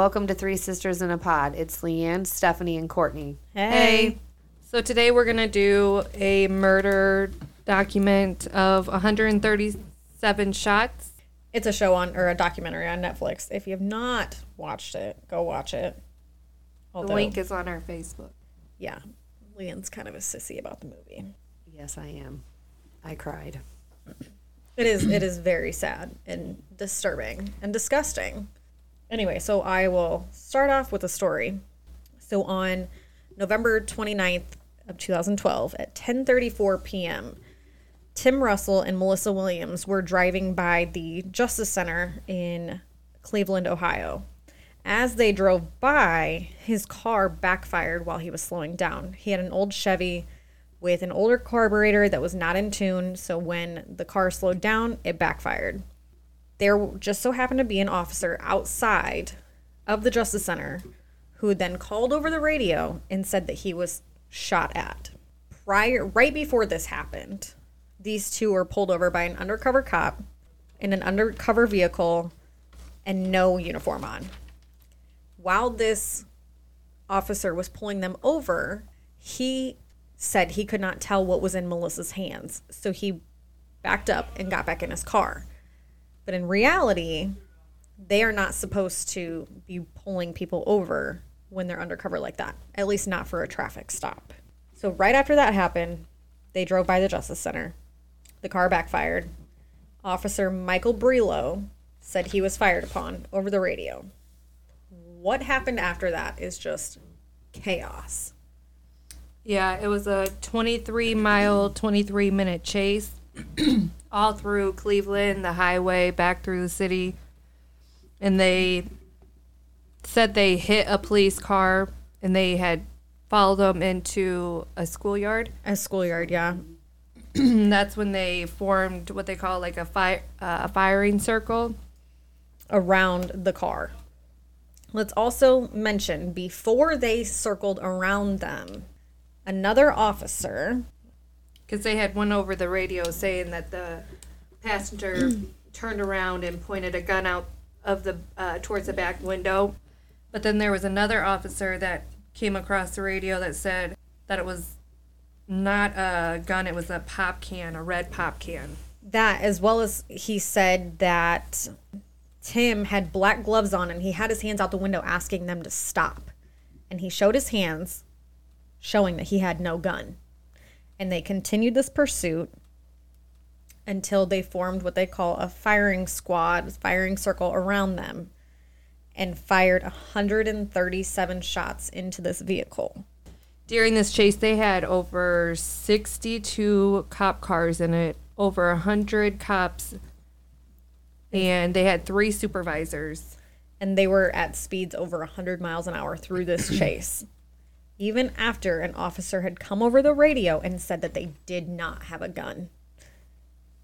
Welcome to Three Sisters in a Pod. It's Leanne, Stephanie, and Courtney. Hey. So today we're going to do a murder document of 137 shots. It's a show on or a documentary on Netflix. If you have not watched it, go watch it. The Although, link is on our Facebook. yeah, Leanne's kind of a sissy about the movie. Yes, I am. I cried. It is it is very sad and disturbing and disgusting. Anyway, so I will start off with a story. So on November 29th of 2012 at 10:34 p.m., Tim Russell and Melissa Williams were driving by the Justice Center in Cleveland, Ohio. As they drove by, his car backfired while he was slowing down. He had an old Chevy with an older carburetor that was not in tune, so when the car slowed down, it backfired. There just so happened to be an officer outside of the Justice Center who then called over the radio and said that he was shot at. Prior right before this happened, these two were pulled over by an undercover cop in an undercover vehicle and no uniform on. While this officer was pulling them over, he said he could not tell what was in Melissa's hands. So he backed up and got back in his car. But in reality, they are not supposed to be pulling people over when they're undercover like that, at least not for a traffic stop. So right after that happened, they drove by the Justice Center. The car backfired. Officer Michael Brelo said he was fired upon over the radio. What happened after that is just chaos. Yeah, it was a 23 mile, 23 minute chase all through Cleveland, the highway, back through the city. And they said they hit a police car and they had followed them into a schoolyard. A schoolyard, yeah. That's when they formed what they call like a fire uh, a firing circle. around the car. Let's also mention before they circled around them, another officer, because they had one over the radio saying that the passenger turned around and pointed a gun out of the uh, towards the back window but then there was another officer that came across the radio that said that it was not a gun it was a pop can a red pop can that as well as he said that Tim had black gloves on and he had his hands out the window asking them to stop. And he showed his hands, showing that he had no gun. And they continued this pursuit until they formed what they call a firing squad, a firing circle around them, and fired 137 shots into this vehicle. during this chase they had over 62 cop cars in it over 100 cops and they had three supervisors and they were at speeds over 100 miles an hour through this chase. Even after an officer had come over the radio and said that they did not have a gun.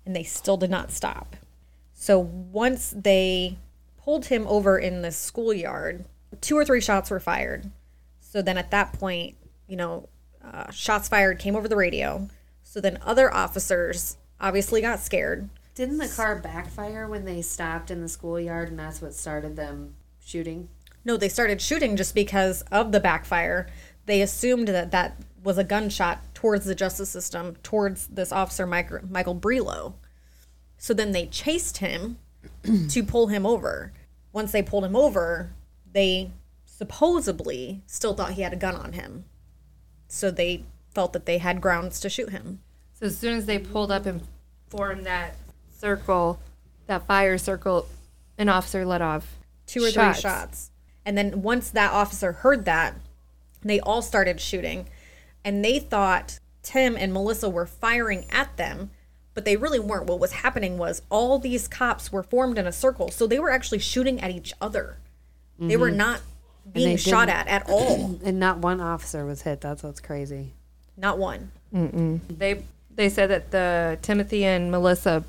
And they still did not stop. So once they pulled him over in the schoolyard, two or three shots were fired. So then at that point, you know, uh, shots fired came over the radio. So then other officers obviously got scared. Didn't the car backfire when they stopped in the schoolyard and that's what started them shooting? No, they started shooting just because of the backfire. They assumed that that was a gunshot towards the justice system, towards this officer, Michael, Michael Brelo. So then they chased him to pull him over. Once they pulled him over, they supposedly still thought he had a gun on him. So they felt that they had grounds to shoot him. so as soon as they pulled up and formed that circle that fire circle an officer let off two or three shots. And then once that officer heard that, they all started shooting. And they thought Tim and Melissa were firing at them, but they really weren't. What was happening was all these cops were formed in a circle. So they were actually shooting at each other. They were not being shot didn't- at at all. And not one officer was hit. That's what's crazy. not one. they they said that the Timothy and Melissa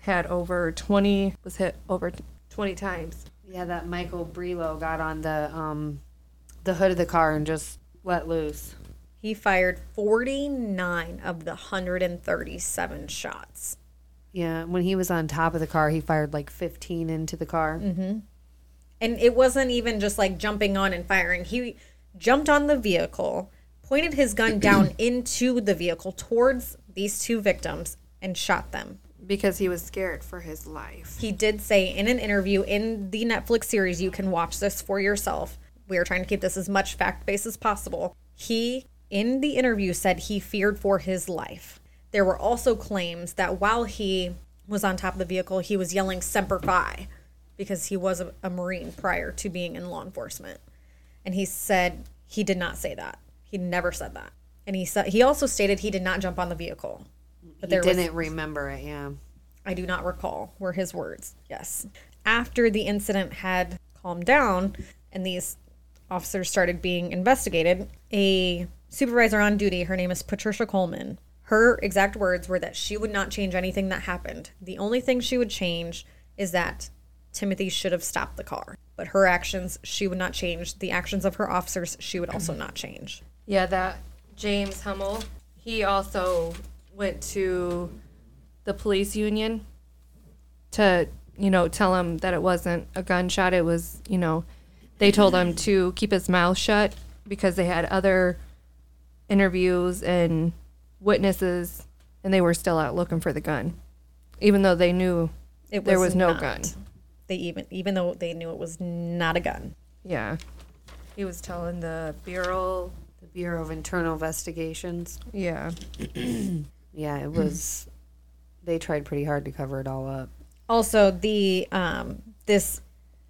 had over 20 was hit over 20 times. Yeah, that Michael Brelo got on the um the hood of the car and just let loose. He fired 49 of the 137 shots. Yeah, when he was on top of the car, he fired like 15 into the car. Mm-hmm. And it wasn't even just like jumping on and firing. He jumped on the vehicle, pointed his gun down into the vehicle towards these two victims, and shot them. Because he was scared for his life. He did say in an interview in the Netflix series, you can watch this for yourself. We are trying to keep this as much fact based as possible. He, in the interview, said he feared for his life. There were also claims that while he was on top of the vehicle, he was yelling Semper Fi because he was a, a Marine prior to being in law enforcement. And he said he did not say that. He never said that. And he said he also stated he did not jump on the vehicle. But He there was didn't remember it, yeah. I do not recall, were his words. Yes. After the incident had calmed down and these officers started being investigated, a supervisor on duty, her name is Patricia Coleman, her exact words were that she would not change anything that happened. The only thing she would change is that Timothy should have stopped the car. But her actions, she would not change. The actions of her officers, she would also not change. Yeah, that James Hummel, he also went to the police union to, you know, tell him that it wasn't a gunshot. It was, you know, they told him to keep his mouth shut because they had other interviews and witnesses and they were still out looking for the gun. Even though they knew It there was no not. gun. They even even though they knew it was not a gun. Yeah. He was telling the Bureau. The Bureau of Internal Investigations. Yeah. Yeah, it was. They tried pretty hard to cover it all up. Also, the um, this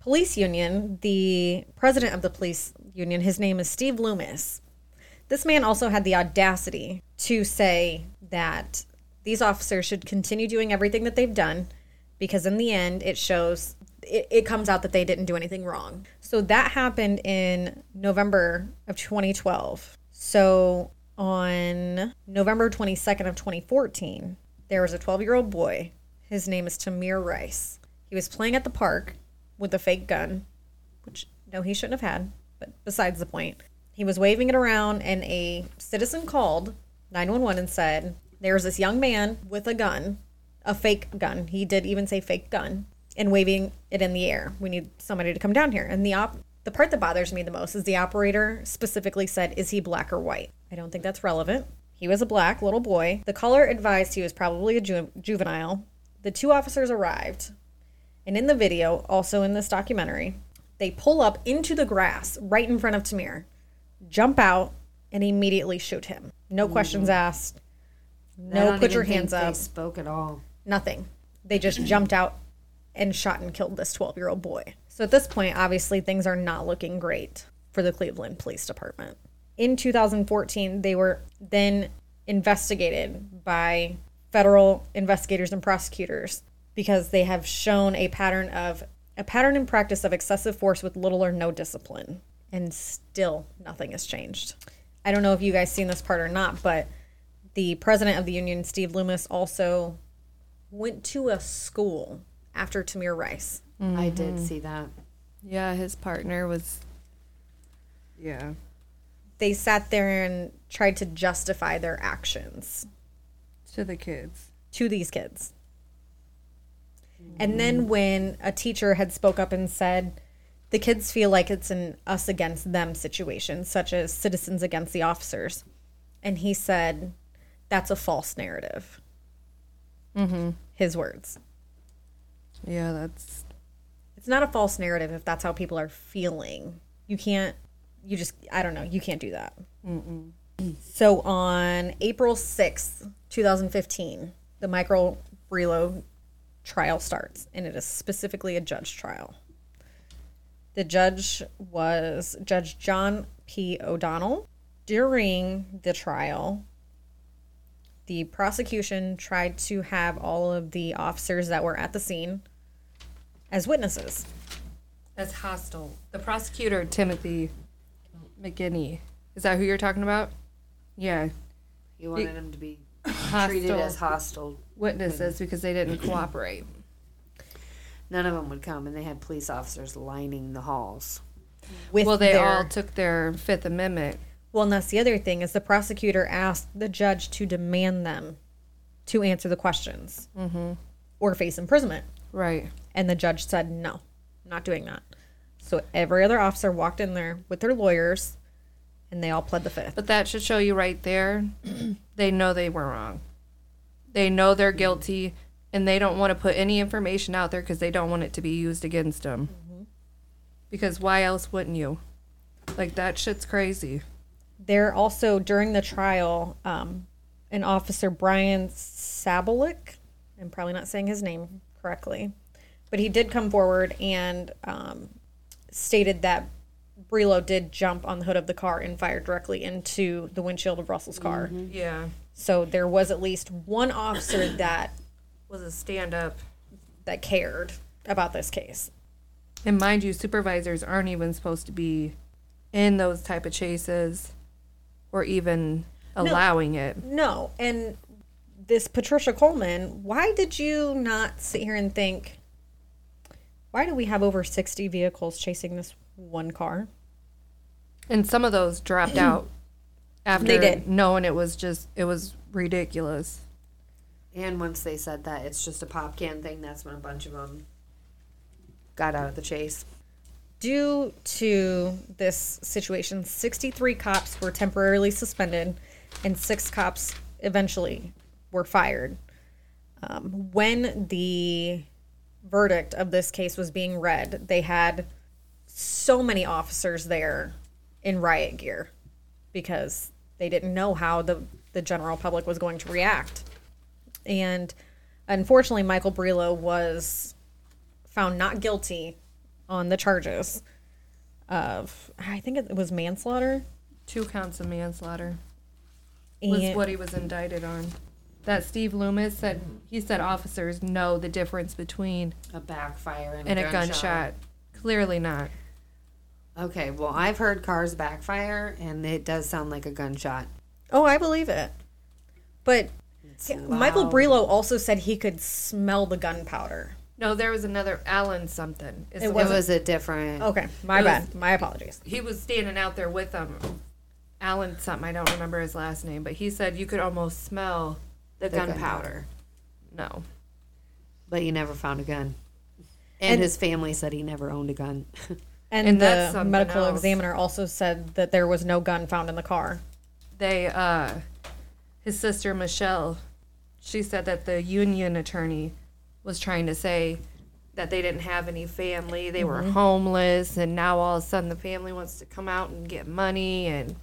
police union, the president of the police union, his name is Steve Loomis. This man also had the audacity to say that these officers should continue doing everything that they've done because in the end it shows it, it comes out that they didn't do anything wrong. So that happened in November of 2012. So on November 22nd of 2014, there was a 12-year-old boy. His name is Tamir Rice. He was playing at the park with a fake gun, which no he shouldn't have had, but besides the point. He was waving it around and a citizen called 911 and said, "There's this young man with a gun, a fake gun. He did even say fake gun and waving it in the air. We need somebody to come down here." And the op the part that bothers me the most is the operator specifically said, "Is he black or white?" I don't think that's relevant. He was a black little boy. The caller advised he was probably a ju- juvenile. The two officers arrived. And in the video, also in this documentary, they pull up into the grass right in front of Tamir, jump out, and immediately shoot him. No questions asked. No, put your hands They up. spoke at all. Nothing. They just jumped out and shot and killed this 12 year old boy. So at this point, obviously, things are not looking great for the Cleveland Police Department. In 2014, they were then investigated by federal investigators and prosecutors because they have shown a pattern of a pattern in practice of excessive force with little or no discipline and still nothing has changed i don't know if you guys seen this part or not but the president of the union steve loomis also went to a school after tamir rice I did mm-hmm. see that. Yeah, his partner was. Yeah. they sat there and tried to justify their actions To the kids. to these kids. And then when a teacher had spoke up and said the kids feel like it's an us against them situation, such as citizens against the officers, and he said that's a false narrative. Mm-hmm. His words. Yeah, that's. It's not a false narrative if that's how people are feeling. You can't. You just. I don't know. You can't do that. So on April 6th, 2015, the Michael Brelo trial starts, and it is specifically a judge trial. The judge was Judge John P. O'Donnell. During the trial, the prosecution tried to have all of the officers that were at the scene as witnesses. That's hostile. The prosecutor, Timothy McGinty. Is that who you're talking about? Yeah. He wanted him to be Hostile treated as hostile. witnesses because they didn't cooperate. None of them would come, and they had police officers lining the halls. With well, they their, all took their Fifth Amendment. Well, and that's the other thing is the prosecutor asked the judge to demand them to answer the questions mm-hmm. or face imprisonment, Right. and the judge said no, I'm not doing that. So every other officer walked in there with their lawyers and they all pled the fifth. But that should show you right there. they know they were wrong. They know they're guilty, and they don't want to put any information out there because they don't want it to be used against them. Because why else wouldn't you? Like that shit's crazy. There also during the trial, um, an officer Brian Sabalik, I'm probably not saying his name correctly, but he did come forward and um, stated that Brelo did jump on the hood of the car and fire directly into the windshield of Russell's car. Mm-hmm. Yeah, So there was at least one officer that was a stand up. that cared about this case. And mind you, supervisors aren't even supposed to be in those type of chases, or even allowing it. No, and this Patricia Coleman, why did you not sit here and think, why do we have over 60 vehicles chasing this one car? And some of those dropped out after They did. knowing it was just it was ridiculous. And once they said that it's just a pop can thing, that's when a bunch of them got out of the chase. Due to this situation, 63 cops were temporarily suspended and six cops eventually were fired. Um, when the verdict of this case was being read, they had so many officers there in riot gear because they didn't know how the, the general public was going to react. And unfortunately, Michael Brelo was found not guilty on the charges of, I think it was manslaughter. Two counts of manslaughter was And, what he was indicted on. That Steve Loomis said he said officers know the difference between A backfire and, and a gunshot. Clearly not. Okay, well, I've heard cars backfire, and it does sound like a gunshot. oh, I believe it. But It's Michael loud. Brelo also said he could smell the gunpowder. No, there was another Allen something. It's It the- It wasn't- was a different. Okay, my It was- bad. My apologies. he was standing out there with um, them. Allen something I don't remember his last name, but he said you could almost smell the, The gunpowder. No. But he never found a gun. And- And, his family said he never owned a gun. And, And the medical else. examiner also said that there was no gun found in the car. they uh his sister Michelle she said that the union attorney was trying to say that they didn't have any family they were homeless and now all of a sudden the family wants to come out and get money and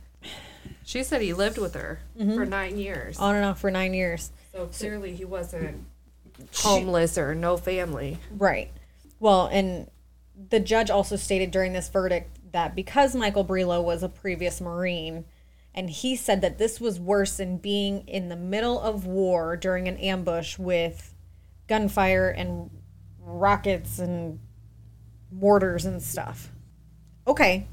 she said he lived with her for nine years On and off for nine years. so clearly he wasn't homeless or no family Right. Well, and the judge also stated during this verdict that because Michael Brelo was a previous Marine, and he said that this was worse than being in the middle of war during an ambush with gunfire and rockets and mortars and stuff. Okay.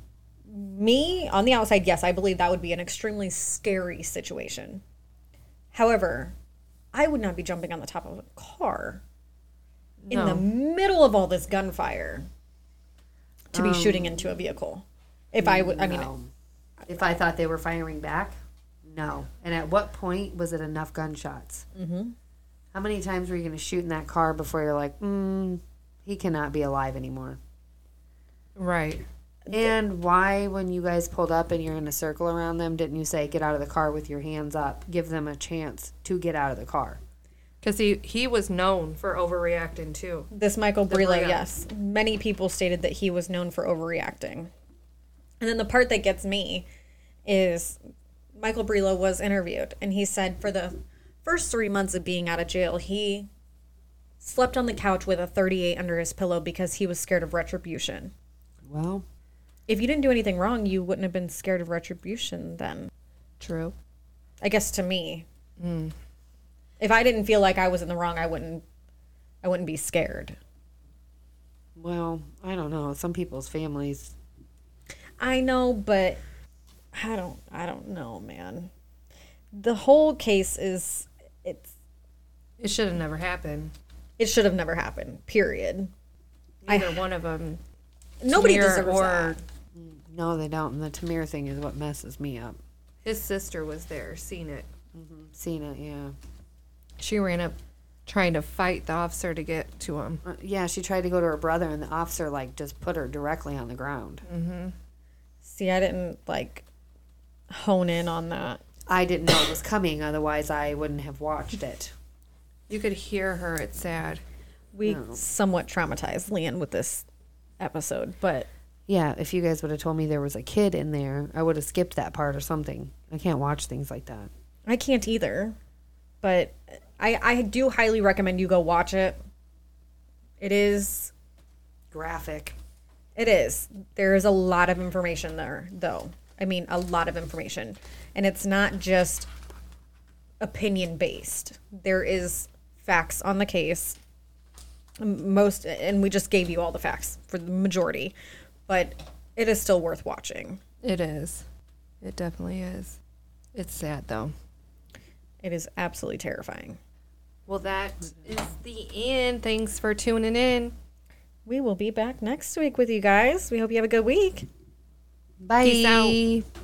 Me, on the outside, yes, I believe that would be an extremely scary situation. However, I would not be jumping on the top of a car in the middle of all this gunfire to be shooting into a vehicle. If I would, I mean, No. if I thought they were firing back, no. And at what point was it enough gunshots? Mm-hmm. How many times were you going to shoot in that car before you're like, mm, he cannot be alive anymore? right And why, when you guys pulled up and you're in a circle around them, didn't you say, get out of the car with your hands up? Give them a chance to get out of the car. Because he he was known for overreacting too this Michael Brelo, Brelo. yes, many people stated that he was known for overreacting. And then the part that gets me is Michael Brelo was interviewed, and he said for the first three months of being out of jail, he slept on the couch with a 38 under his pillow because he was scared of retribution. Well, If you didn't do anything wrong, you wouldn't have been scared of retribution then. true I guess to me. Mm. If I didn't feel like I was in the wrong, I wouldn't I wouldn't be scared. well, I don't know. Some people's families, I know, but I don't I don't know, man. The whole case is it's it should have never happened it should have never happened. Period. either one of them Nobody Tamir deserves or that. no, they don't. And the Tamir thing is what messes me up. his sister was there seen it mm-hmm. Seen it, yeah. She ran up trying to fight the officer to get to him. Uh, yeah, she tried to go to her brother, and the officer like just put her directly on the ground. See, I didn't like hone in on that. I didn't know it was coming, otherwise I wouldn't have watched it. You could hear her. It's sad. We No. somewhat traumatized Leanne with this episode, but Yeah, if you guys would have told me there was a kid in there, I would have skipped that part or something. I can't watch things like that. I can't either. But I I do highly recommend you go watch it. It is Graphic. It is. There is a lot of information there, though. I mean, a lot of information. And it's not just opinion based, there is facts on the case. Most, and we just gave you all the facts for the majority, but it is still worth watching. It is. It definitely is. It's sad though. It is absolutely terrifying. Well, that is the end. Thanks for tuning in. We will be back next week with you guys. We hope you have a good week. Bye. Peace out.